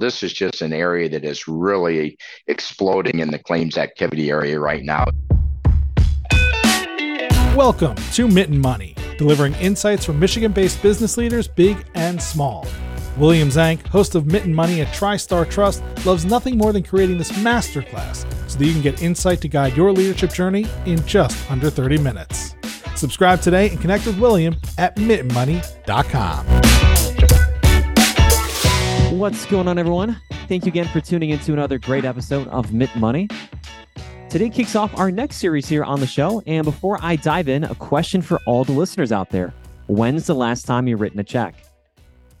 This is just an area that is really exploding in the claims activity area right now. Welcome to Mitten Money, delivering insights from Michigan based business leaders, big and small. William Zank, host of Mitten Money at TriStar Trust, loves nothing more than creating this masterclass so that you can get insight to guide your leadership journey in just under 30 minutes. Subscribe today and connect with William at mittenmoney.com. What's going on, everyone? Thank you again for tuning into another great episode of Mitten Money. Today kicks off our next series here on the show. And before I dive in, a question for all the listeners out there When's the last time you've written a check?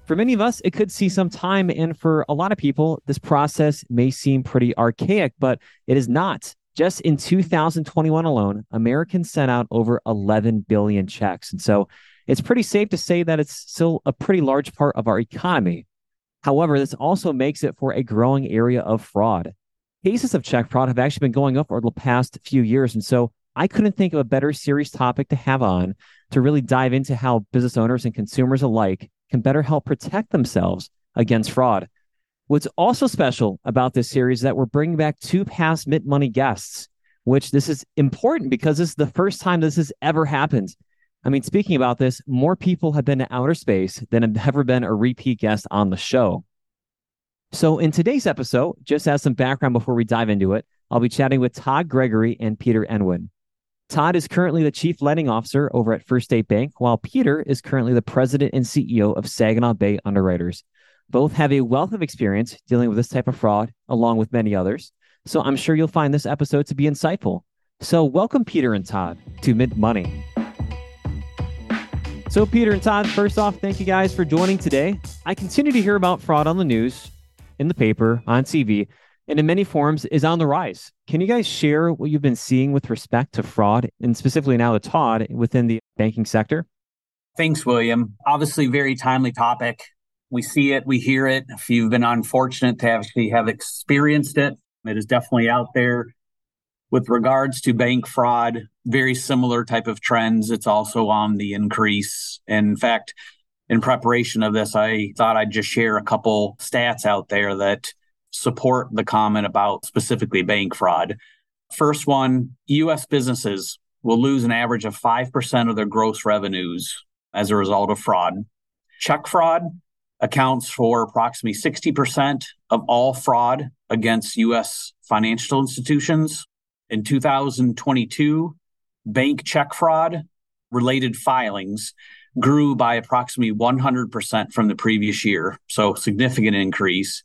For many of us, it could see some time. And for a lot of people, this process may seem pretty archaic, but it is not. Just in 2021 alone, Americans sent out over 11 billion checks. And so it's pretty safe to say that it's still a pretty large part of our economy. However, this also makes it for a growing area of fraud cases of check fraud have actually been going up over the past few years. And so I couldn't think of a better serious topic to have on to really dive into how business owners and consumers alike can better help protect themselves against fraud. What's also special about this series is that we're bringing back two past Mitten Money guests, which this is important because this is the first time this has ever happened. I mean, speaking about this, more people have been to outer space than have ever been a repeat guest on the show. So, in today's episode, just as some background before we dive into it, I'll be chatting with Todd Gregory and Peter Ewend. Todd is currently the chief lending officer over at First State Bank, while Peter is currently the president and CEO of Saginaw Bay Underwriters. Both have a wealth of experience dealing with this type of fraud, along with many others. So, I'm sure you'll find this episode to be insightful. So, welcome, Peter and Todd, to Mitten Money. So, Peter and Todd, first off, thank you guys for joining today. I continue to hear about fraud on the news, in the paper, on TV, and in many forms is on the rise. Can you guys share what you've been seeing with respect to fraud and specifically now to Todd within the banking sector? Thanks, William. Obviously, very timely topic. We see it, we hear it. If you've been unfortunate to actually have experienced it, it is definitely out there. With regards to bank fraud, very similar type of trends. It's also on the increase. In fact, in preparation of this, I thought I'd just share a couple stats out there that support the comment about specifically bank fraud. First one US businesses will lose an average of 5% of their gross revenues as a result of fraud. Check fraud accounts for approximately 60% of all fraud against US financial institutions. In 2022, bank check fraud related filings grew by approximately 100% from the previous year. So significant increase.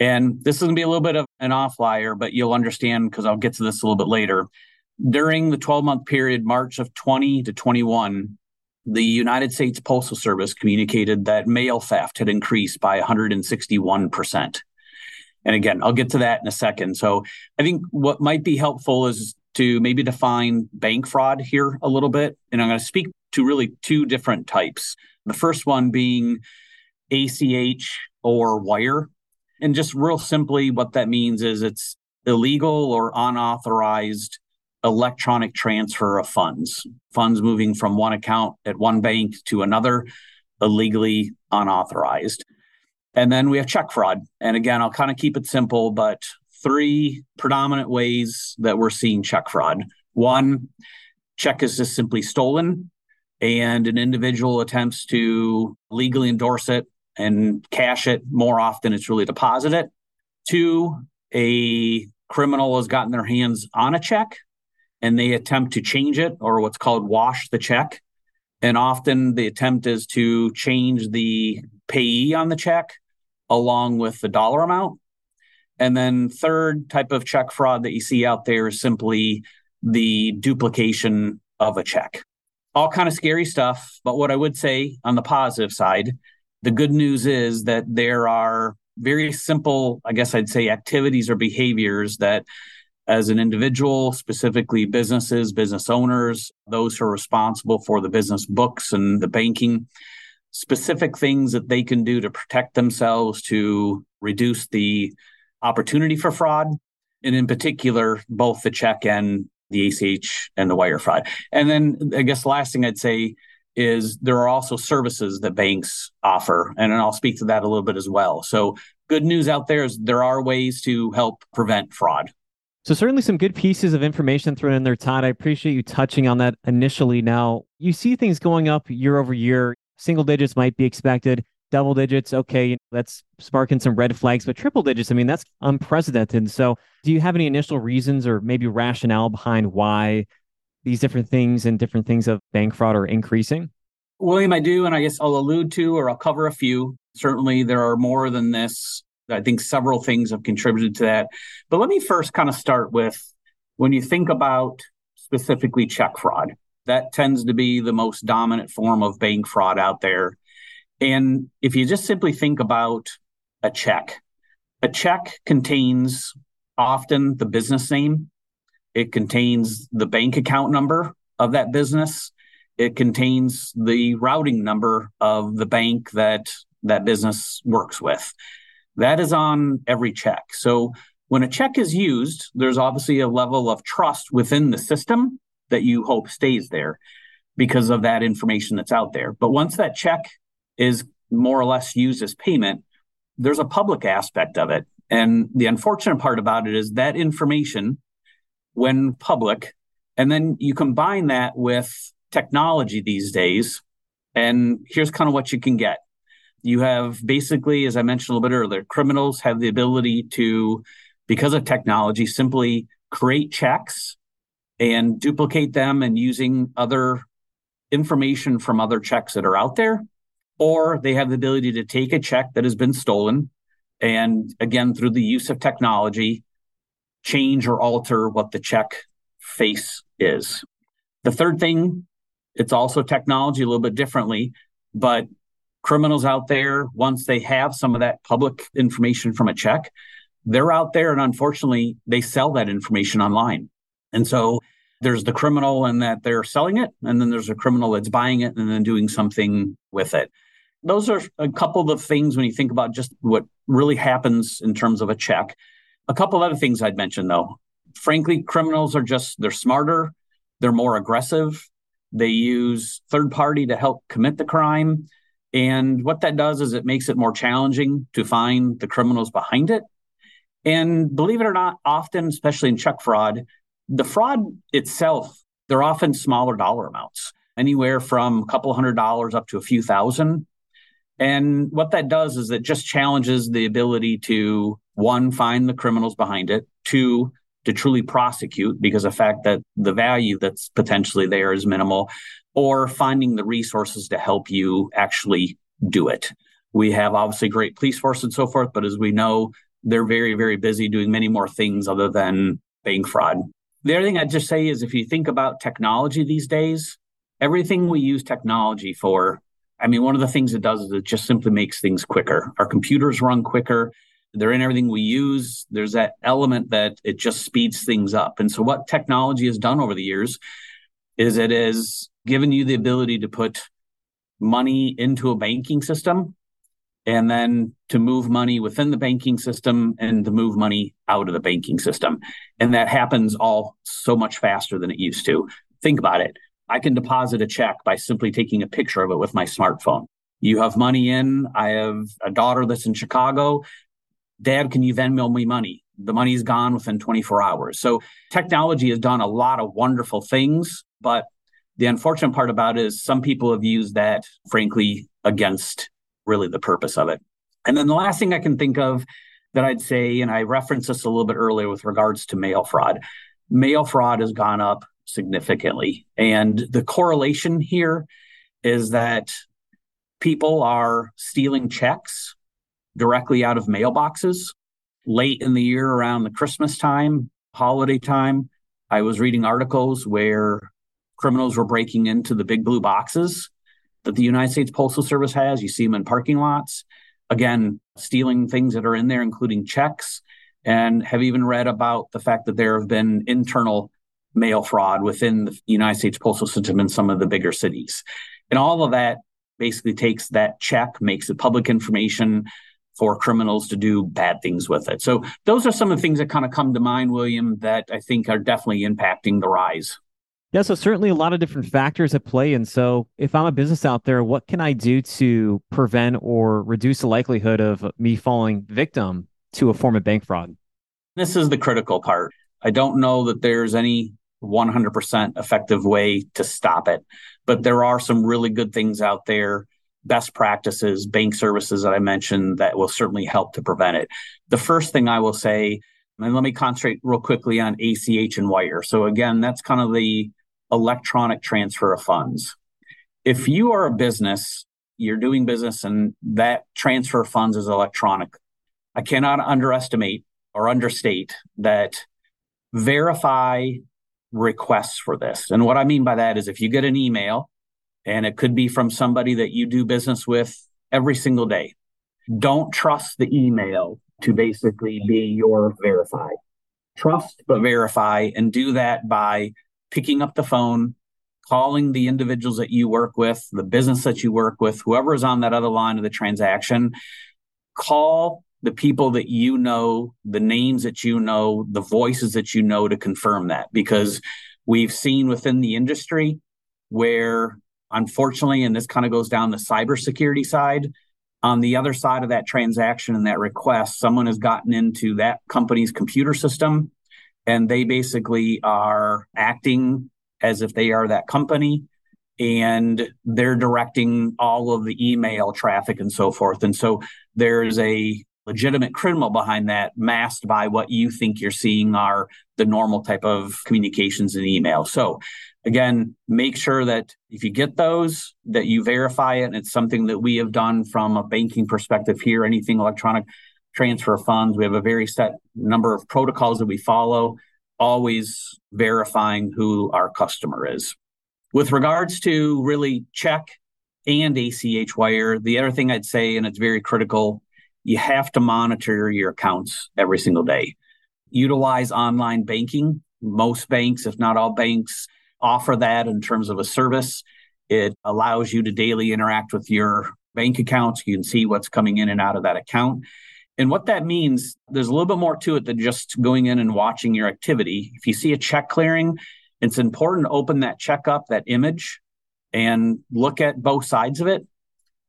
And this is going to be a little bit of an offlier, but you'll understand because I'll get to this a little bit later. During the 12 month period, March of 20 to 21, the United States Postal Service communicated that mail theft had increased by 161%. And again, I'll get to that in a second. So I think what might be helpful is to maybe define bank fraud here a little bit. And I'm going to speak to really two different types. The first one being ACH or wire. And just real simply, what that means is it's illegal or unauthorized electronic transfer of funds, funds moving from one account at one bank to another, illegally unauthorized. And then we have check fraud. And again, I'll kind of keep it simple, but three predominant ways that we're seeing check fraud. One, check is just simply stolen and an individual attempts to legally endorse it and cash it, more often it's really deposit it. Two, a criminal has gotten their hands on a check and they attempt to change it or what's called wash the check. And often the attempt is to change the payee on the check along with the dollar amount. And then third type of check fraud that you see out there is simply the duplication of a check all kind of scary stuff. But what I would say on the positive side, the good news is that there are very simple, I guess I'd say, activities or behaviors that as an individual, specifically businesses, business owners, those who are responsible for the business books and the banking, specific things that they can do to protect themselves to reduce the opportunity for fraud. And in particular, both the check and the ACH and the wire fraud. And then I guess the last thing I'd say is there are also services that banks offer, and I'll speak to that a little bit as well. So good news out there is there are ways to help prevent fraud. So certainly some good pieces of information thrown in there, Todd. I appreciate you touching on that initially. Now you see things going up year over year. Single digits might be expected. Double digits, okay, that's sparking some red flags. But triple digits, I mean, that's unprecedented. So, do you have any initial reasons or maybe rationale behind why these different things and different things of bank fraud are increasing? William, I do, and I guess I'll allude to or I'll cover a few. Certainly, there are more than this I think several things have contributed to that. But let me first kind of start with when you think about specifically check fraud, that tends to be the most dominant form of bank fraud out there. And if you just simply think about a check, a check contains often the business name, it contains the bank account number of that business, it contains the routing number of the bank that that business works with. That is on every check. So when a check is used, there's obviously a level of trust within the system that you hope stays there because of that information that's out there. But once that check is more or less used as payment, there's a public aspect of it. And the unfortunate part about it is that information, when public, and then you combine that with technology these days, and here's kind of what you can get you have basically, as I mentioned a little bit earlier, criminals have the ability to, because of technology, simply create checks and duplicate them and using other information from other checks that are out there. Or they have the ability to take a check that has been stolen and, again, through the use of technology, change or alter what the check face is. The third thing, it's also technology a little bit differently, but criminals out there, once they have some of that public information from a check, they're out there and unfortunately they sell that information online. And so there's the criminal and that they're selling it, and then there's a criminal that's buying it and then doing something with it. Those are a couple of things when you think about just what really happens in terms of a check. A couple other things I'd mention though. Frankly, criminals are just they're smarter, they're more aggressive. They use third party to help commit the crime. And what that does is it makes it more challenging to find the criminals behind it. And believe it or not, often, especially in check fraud, the fraud itself, they're often smaller dollar amounts, anywhere from a couple hundred dollars up to a few thousand. And what that does is it just challenges the ability to one, find the criminals behind it, two, to truly prosecute because the fact that the value that's potentially there is minimal, or finding the resources to help you actually do it. We have obviously great police force and so forth, but as we know, they're very, very busy doing many more things other than bank fraud. The other thing I'd just say is if you think about technology these days, everything we use technology for, I mean, one of the things it does is it just simply makes things quicker. Our computers run quicker. They're in everything we use. There's that element that it just speeds things up. And so, what technology has done over the years is it has given you the ability to put money into a banking system and then to move money within the banking system and to move money out of the banking system. And that happens all so much faster than it used to. Think about it. I can deposit a check by simply taking a picture of it with my smartphone. You have money in. I have a daughter that's in Chicago. Dad, can you Venmo me money? The money's gone within 24 hours. So technology has done a lot of wonderful things, but the unfortunate part about it is some people have used that, frankly, against really the purpose of it. And then the last thing I can think of that I'd say, and I referenced this a little bit earlier with regards to mail fraud, mail fraud has gone up significantly. And the correlation here is that people are stealing checks directly out of mailboxes late in the year around the Christmas time, holiday time. I was reading articles where criminals were breaking into the big blue boxes that the United States Postal Service has. You see them in parking lots. Again, stealing things that are in there, including checks, and have even read about the fact that there have been internal mail fraud within the United States Postal System in some of the bigger cities. And all of that basically takes that check, makes it public information for criminals to do bad things with it. So those are some of the things that kind of come to mind, William, that I think are definitely impacting the rise. Yeah, so certainly a lot of different factors at play. And so, if I'm a business out there, what can I do to prevent or reduce the likelihood of me falling victim to a form of bank fraud? This is the critical part. I don't know that there's any 100% effective way to stop it, but there are some really good things out there, best practices, bank services that I mentioned that will certainly help to prevent it. The first thing I will say, and let me concentrate real quickly on ACH and wire. So, again, that's kind of the electronic transfer of funds. If you are a business, you're doing business and that transfer of funds is electronic. I cannot underestimate or understate that verify requests for this. And what I mean by that is if you get an email and it could be from somebody that you do business with every single day, don't trust the email to basically be your verify. Trust but verify and do that by picking up the phone, calling the individuals that you work with, the business that you work with, whoever is on that other line of the transaction, call the people that you know, the names that you know, the voices that you know to confirm that. Because we've seen within the industry where, unfortunately, and this kind of goes down the cybersecurity side, on the other side of that transaction and that request, someone has gotten into that company's computer system and they basically are acting as if they are that company and they're directing all of the email traffic and so forth. And so there's a legitimate criminal behind that masked by what you think you're seeing are the normal type of communications and email. So again, make sure that if you get those, that you verify it. And it's something that we have done from a banking perspective here, anything electronic transfer funds. We have a very set number of protocols that we follow, always verifying who our customer is. With regards to really check and ACH wire, the other thing I'd say, and it's very critical, you have to monitor your accounts every single day. Utilize online banking. Most banks, if not all banks, offer that in terms of a service. It allows you to daily interact with your bank accounts. You can see what's coming in and out of that account. And what that means, there's a little bit more to it than just going in and watching your activity. If you see a check clearing, it's important to open that check up, that image, and look at both sides of it.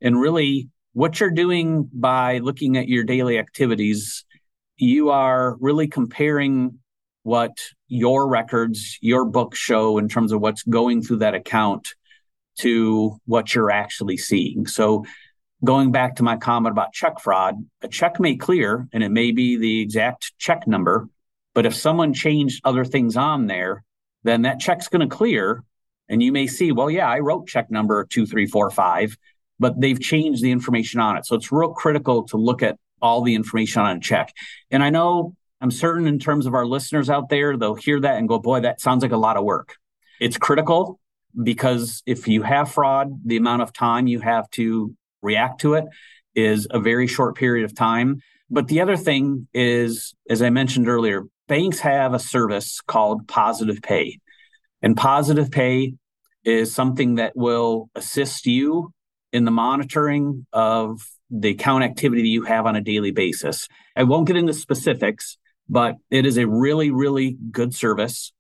And really, what you're doing by looking at your daily activities, you are really comparing what your records, your books show in terms of what's going through that account to what you're actually seeing. So going back to my comment about check fraud, a check may clear and it may be the exact check number, but if someone changed other things on there, then that check's going to clear. And you may see, well, yeah, I wrote check number 2345, but they've changed the information on it. So it's real critical to look at all the information on a check. And I know I'm certain in terms of our listeners out there, they'll hear that and go, boy, that sounds like a lot of work. It's critical because if you have fraud, the amount of time you have to react to it is a very short period of time. But the other thing is, as I mentioned earlier, banks have a service called Positive Pay. And Positive Pay is something that will assist you in the monitoring of the account activity that you have on a daily basis. I won't get into specifics, but it is a really, really good service.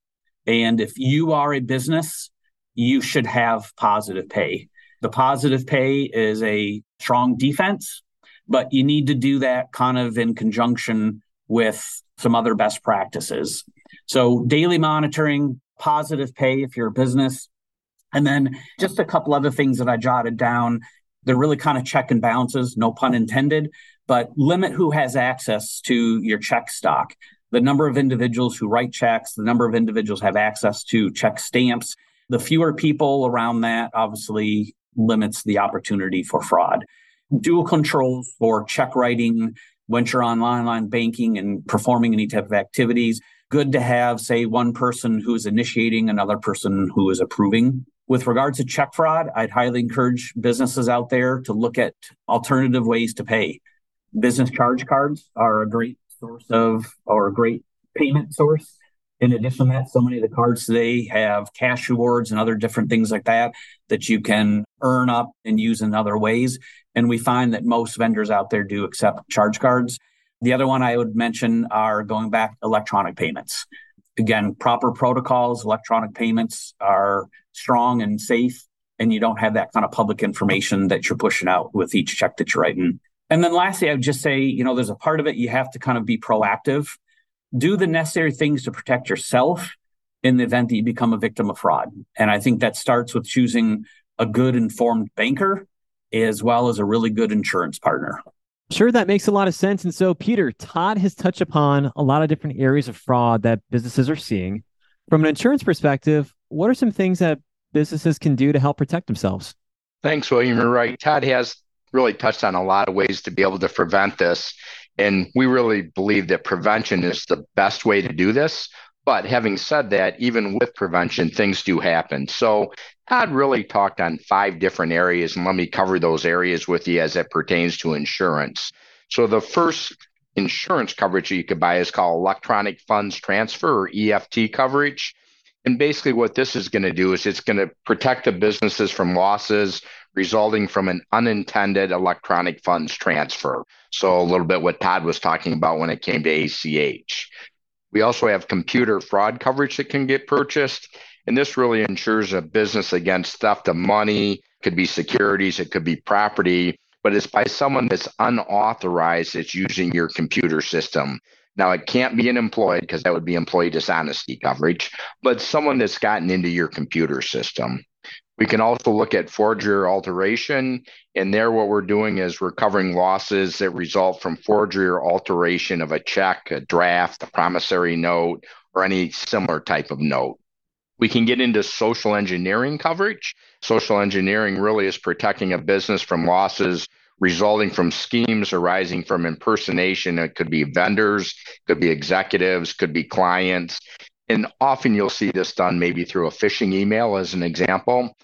And if you are a business, you should have positive pay. The positive pay is a strong defense, but you need to do that kind of in conjunction with some other best practices. So, daily monitoring, positive pay if you're a business, and then just a couple other things that I jotted down. They're really kind of check and balances, no pun intended, but limit who has access to your check stock. The number of individuals who write checks, the number of individuals have access to check stamps. The fewer people around that, obviously, limits the opportunity for fraud. Dual controls for check writing, once you're on online banking and performing any type of activities. Good to have, say, one person who is initiating, another person who is approving. With regards to check fraud, I'd highly encourage businesses out there to look at alternative ways to pay. Business charge cards are a great source of, or a great payment source. In addition to that, so many of the cards today have cash rewards and other different things like that that you can earn up and use in other ways. And we find that most vendors out there do accept charge cards. The other one I would mention are going back electronic payments. again, proper protocols, electronic payments are strong and safe, and you don't have that kind of public information that you're pushing out with each check that you're writing. And then lastly, I would just say, you know, there's a part of it you have to kind of be proactive, do the necessary things to protect yourself in the event that you become a victim of fraud. And I think that starts with choosing a good informed banker as well as a really good insurance partner. Sure, that makes a lot of sense. And so, Peter, Todd has touched upon a lot of different areas of fraud that businesses are seeing. From an insurance perspective, what are some things that businesses can do to help protect themselves? Thanks, William. You're right. Todd has really touched on a lot of ways to be able to prevent this. And we really believe that prevention is the best way to do this. But having said that, even with prevention, things do happen. So Todd really talked on five different areas, and let me cover those areas with you as it pertains to insurance. So the first insurance coverage you could buy is called electronic funds transfer or EFT coverage. And basically, what this is going to do is it's going to protect the businesses from losses resulting from an unintended electronic funds transfer. So, a little bit what Todd was talking about when it came to ACH. We also have computer fraud coverage that can get purchased. And this really ensures a business against theft of money, could be securities, it could be property, but it's by someone that's unauthorized that's using your computer system. Now, it can't be an employee because that would be employee dishonesty coverage, but someone that's gotten into your computer system. We can also look at forgery or alteration. And there, what we're doing is recovering losses that result from forgery or alteration of a check, a draft, a promissory note, or any similar type of note. We can get into social engineering coverage. Social engineering really is protecting a business from losses resulting from schemes arising from impersonation. It could be vendors, could be executives, could be clients. And often you'll see this done maybe through a phishing email, as an example.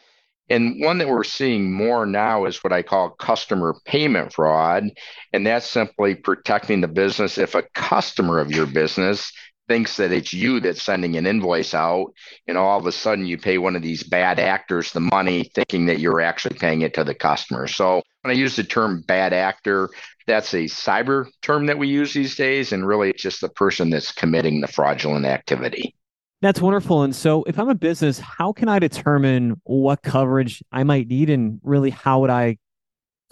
And one that we're seeing more now is what I call customer payment fraud. And that's simply protecting the business if a customer of your business thinks that it's you that's sending an invoice out, and all of a sudden you pay one of these bad actors the money thinking that you're actually paying it to the customer. So when I use the term bad actor, that's a cyber term that we use these days, and really it's just the person that's committing the fraudulent activity. That's wonderful. And so, if I'm a business, how can I determine what coverage I might need, and really how would I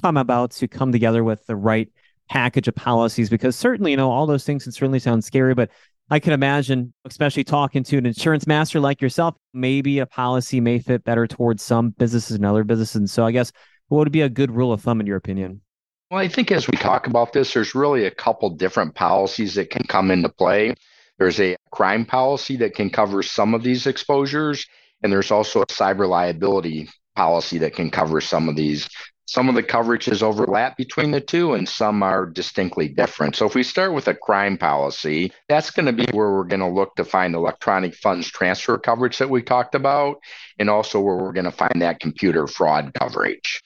come about to come together with the right package of policies? Because certainly, you know, all those things can certainly sound scary, but I can imagine, especially talking to an insurance master like yourself, maybe a policy may fit better towards some businesses and other businesses. And so, I guess what would be a good rule of thumb in your opinion? Well, I think as we talk about this, there's really a couple different policies that can come into play. There's a crime policy that can cover some of these exposures, and there's also a cyber liability policy that can cover some of these. Some of the coverages overlap between the two, and some are distinctly different. So, if we start with a crime policy, that's going to be where we're going to look to find electronic funds transfer coverage that we talked about, and also where we're going to find that computer fraud coverage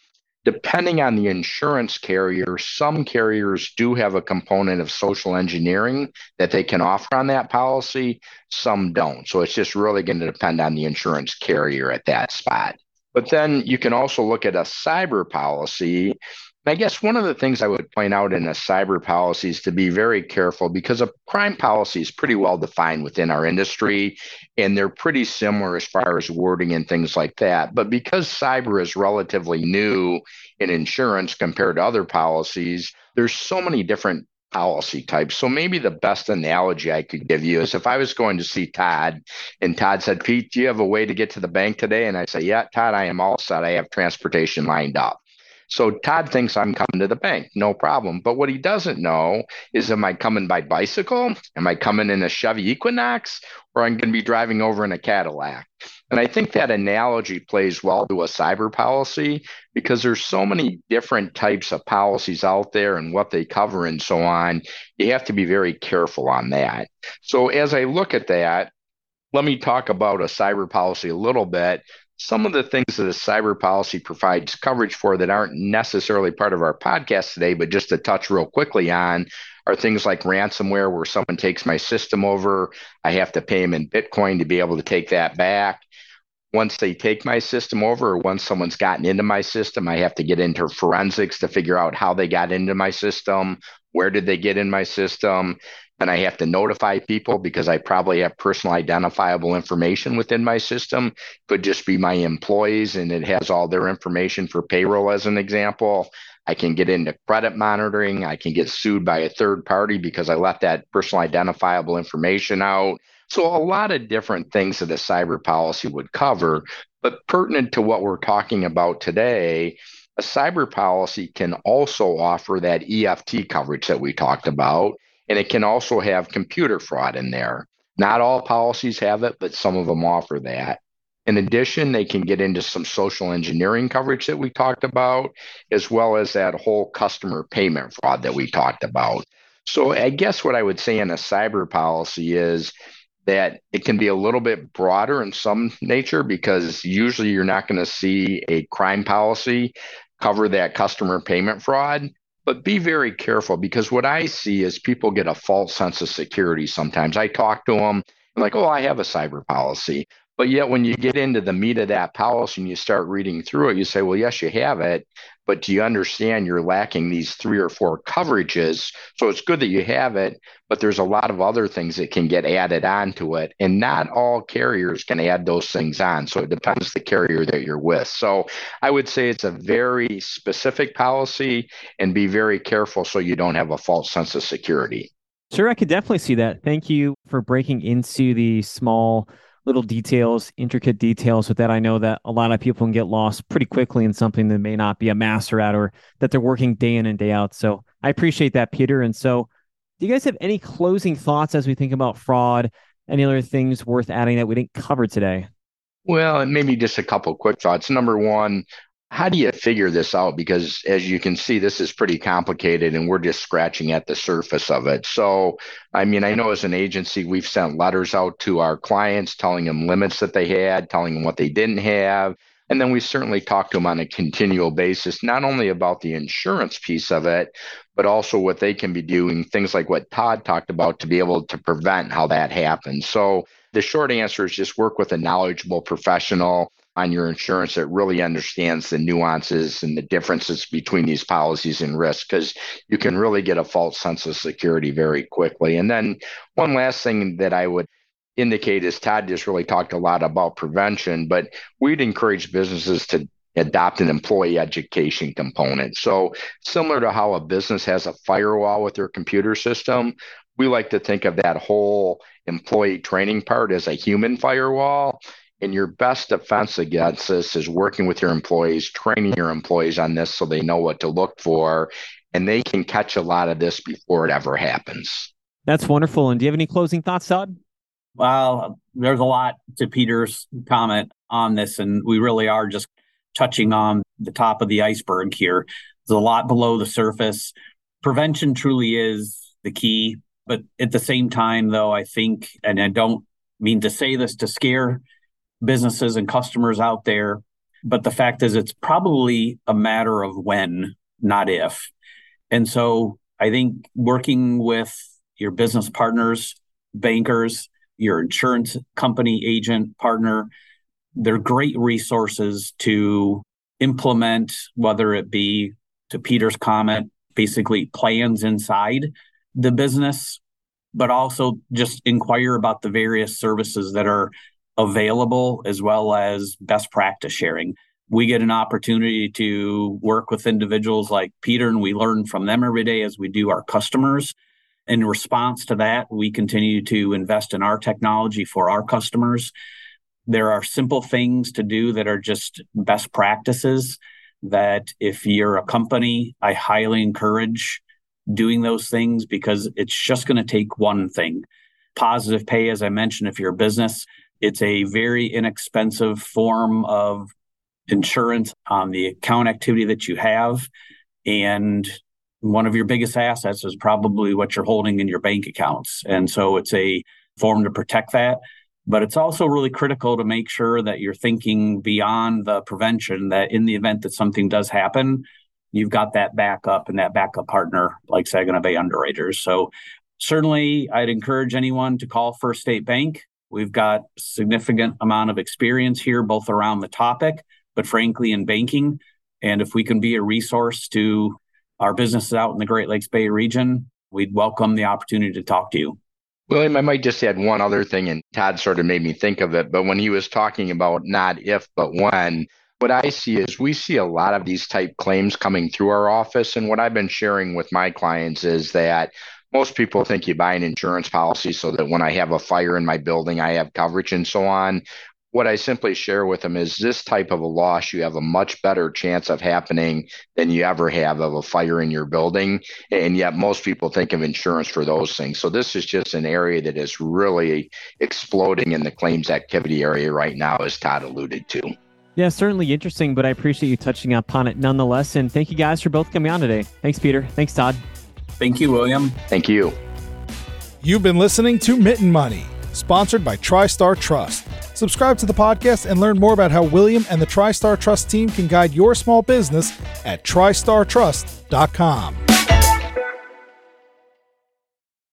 depending on the insurance carrier, some carriers do have a component of social engineering that they can offer on that policy, some don't. So it's just really going to depend on the insurance carrier at that spot. But then you can also look at a cyber policy I guess one of the things I would point out in a cyber policy is to be very careful because a crime policy is pretty well defined within our industry and they're pretty similar as far as wording and things like that. But because cyber is relatively new in insurance compared to other policies, there's so many different policy types. So maybe the best analogy I could give you is if I was going to see Todd and Todd said, Pete, do you have a way to get to the bank today? And I say, Yeah, Todd, I am all set. I have transportation lined up. So Todd thinks I'm coming to the bank, no problem. But what he doesn't know is am I coming by bicycle? Am I coming in a Chevy Equinox? Or I'm going to be driving over in a Cadillac? And I think that analogy plays well to a cyber policy because there's so many different types of policies out there and what they cover and so on. You have to be very careful on that. So as I look at that, let me talk about a cyber policy a little bit some of the things that a cyber policy provides coverage for that aren't necessarily part of our podcast today, but just to touch real quickly on are things like ransomware, where someone takes my system over. I have to pay them in Bitcoin to be able to take that back. Once they take my system over, or once someone's gotten into my system, I have to get into forensics to figure out how they got into my system, where did they get in my system. And I have to notify people because I probably have personal identifiable information within my system. Could just be my employees and it has all their information for payroll, as an example. I can get into credit monitoring. I can get sued by a third party because I left that personal identifiable information out. So, a lot of different things that a cyber policy would cover. But pertinent to what we're talking about today, a cyber policy can also offer that EFT coverage that we talked about, and it can also have computer fraud in there. Not all policies have it, but some of them offer that. In addition, they can get into some social engineering coverage that we talked about, as well as that whole customer payment fraud that we talked about. So, I guess what I would say in a cyber policy is that it can be a little bit broader in some nature because usually you're not going to see a crime policy cover that customer payment fraud. But be very careful because what I see is people get a false sense of security sometimes. I talk to them, like, oh, I have a cyber policy. But yet, when you get into the meat of that policy and you start reading through it, you say, well, yes, you have it, but do you understand you're lacking these three or four coverages? So it's good that you have it, but there's a lot of other things that can get added onto it. And not all carriers can add those things on. So it depends the carrier that you're with. So I would say it's a very specific policy and be very careful so you don't have a false sense of security. Sure, I could definitely see that. Thank you for breaking into the small little details, intricate details with that. I know that a lot of people can get lost pretty quickly in something that may not be a master at or that they're working day in and day out. So I appreciate that, Peter. And so, do you guys have any closing thoughts as we think about fraud? Any other things worth adding that we didn't cover today? Well, maybe just a couple quick thoughts. Number one, how do you figure this out? Because as you can see, this is pretty complicated and we're just scratching at the surface of it. So, I mean, I know as an agency, we've sent letters out to our clients telling them limits that they had, telling them what they didn't have. And then we certainly talk to them on a continual basis, not only about the insurance piece of it, but also what they can be doing, things like what Todd talked about to be able to prevent how that happens. So the short answer is just work with a knowledgeable professional on your insurance that really understands the nuances and the differences between these policies and risks because you can really get a false sense of security very quickly. And then one last thing that I would indicate is Todd just really talked a lot about prevention, but we'd encourage businesses to adopt an employee education component. So similar to how a business has a firewall with their computer system, we like to think of that whole employee training part as a human firewall and your best defense against this is working with your employees, training your employees on this so they know what to look for and they can catch a lot of this before it ever happens. That's wonderful. And do you have any closing thoughts, Todd? Well, there's a lot to Peter's comment on this, and we really are just touching on the top of the iceberg here. There's a lot below the surface. Prevention truly is the key. But at the same time, though, I think, and I don't mean to say this to scare businesses and customers out there. But the fact is, it's probably a matter of when, not if. And so I think working with your business partners, bankers, your insurance company agent partner, they're great resources to implement, whether it be to Peter's comment, basically plans inside the business, but also just inquire about the various services that are available as well as best practice sharing. We get an opportunity to work with individuals like Peter, and we learn from them every day as we do our customers. In response to that, we continue to invest in our technology for our customers. There are simple things to do that are just best practices that if you're a company, I highly encourage doing those things because it's just going to take one thing. Positive pay, as I mentioned, if you're a business, it's a very inexpensive form of insurance on the account activity that you have. And one of your biggest assets is probably what you're holding in your bank accounts. And so it's a form to protect that. But it's also really critical to make sure that you're thinking beyond the prevention, that in the event that something does happen, you've got that backup and that backup partner like Saginaw Bay Underwriters. So certainly I'd encourage anyone to call First State Bank. We've got significant amount of experience here, both around the topic, but frankly in banking. And if we can be a resource to our businesses out in the Great Lakes Bay region, we'd welcome the opportunity to talk to you. William, I might just add one other thing, and Todd sort of made me think of it. But when he was talking about not if, but when, what I see is we see a lot of these type claims coming through our office. And what I've been sharing with my clients is that most people think you buy an insurance policy so that when I have a fire in my building, I have coverage and so on what I simply share with them is this type of a loss, you have a much better chance of happening than you ever have of a fire in your building. And yet, most people think of insurance for those things. So, this is just an area that is really exploding in the claims activity area right now, as Todd alluded to. Yeah, certainly interesting, but I appreciate you touching upon it nonetheless. And thank you guys for both coming on today. Thanks, Peter. Thanks, Todd. Thank you, William. Thank you. You've been listening to Mitten Money, sponsored by TriStar Trust. Subscribe to the podcast and learn more about how William and the TriStar Trust team can guide your small business at tristartrust.com.